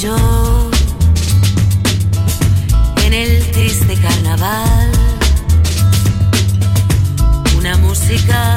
Yo en el triste carnaval. Una música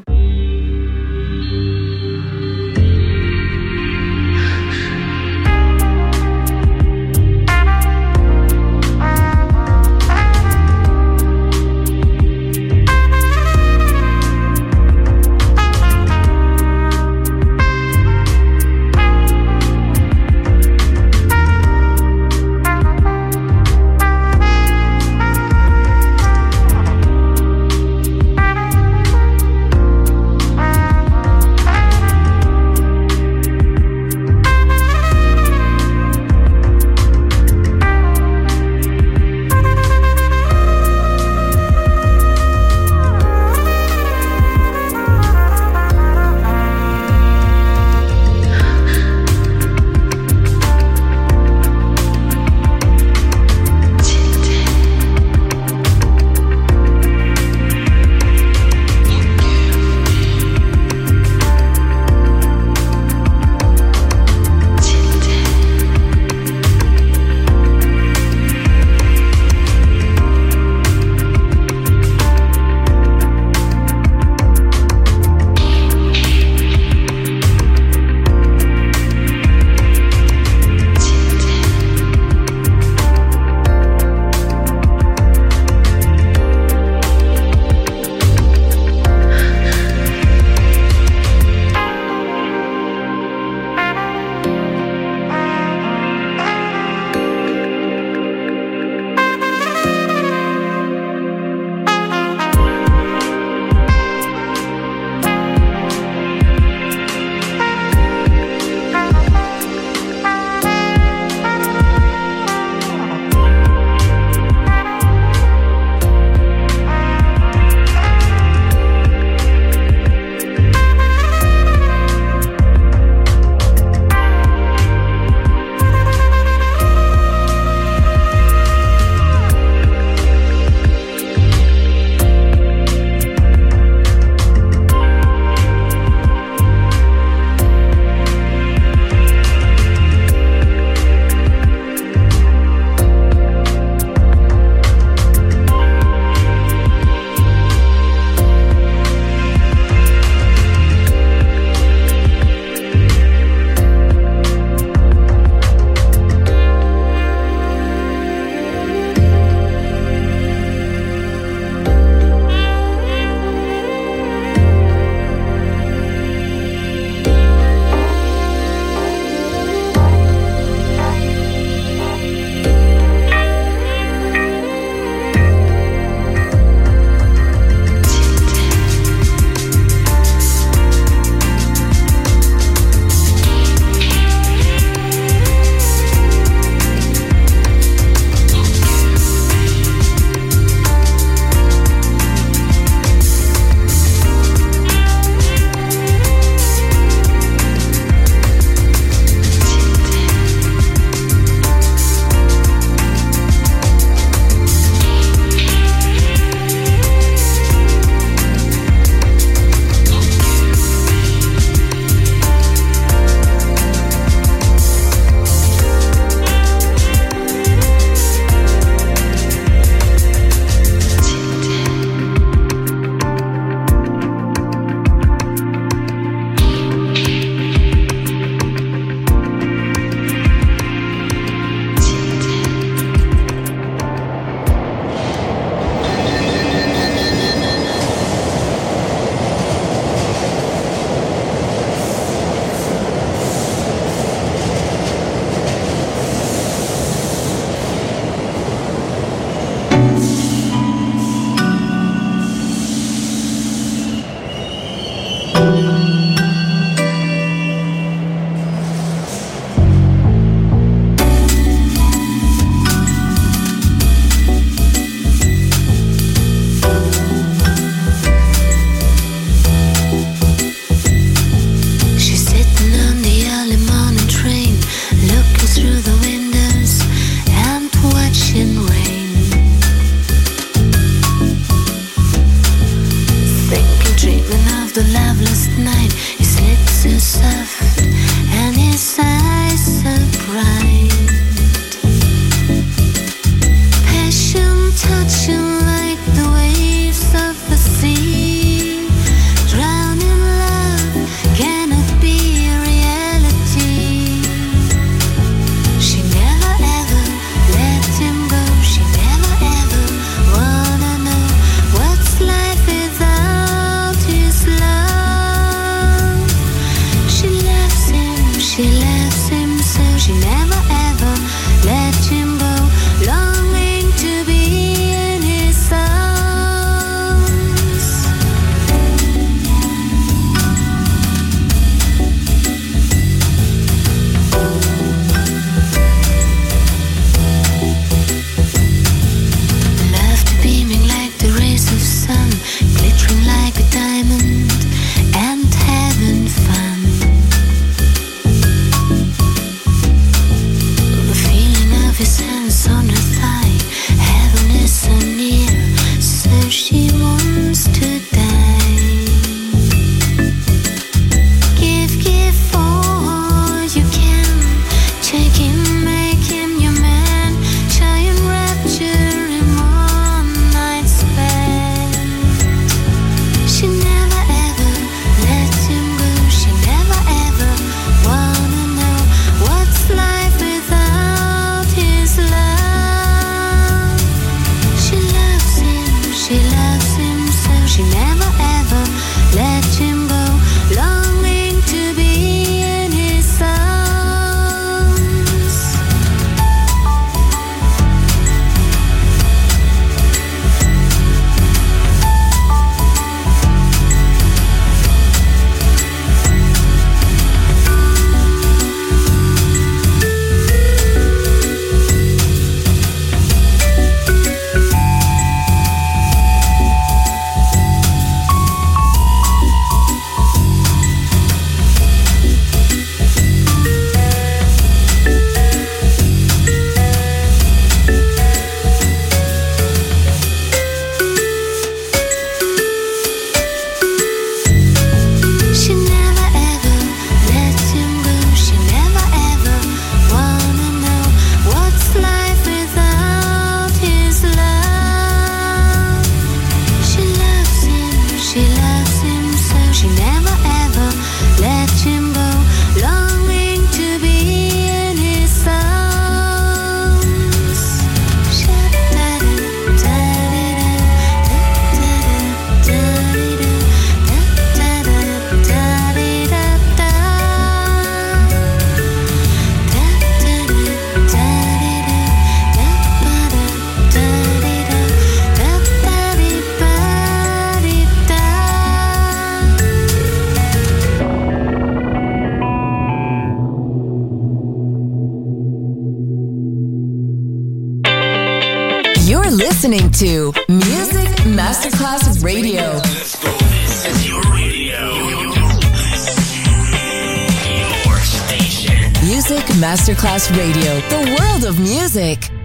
Of music.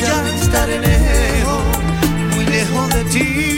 Ya estaré lejos, muy lejos de ti.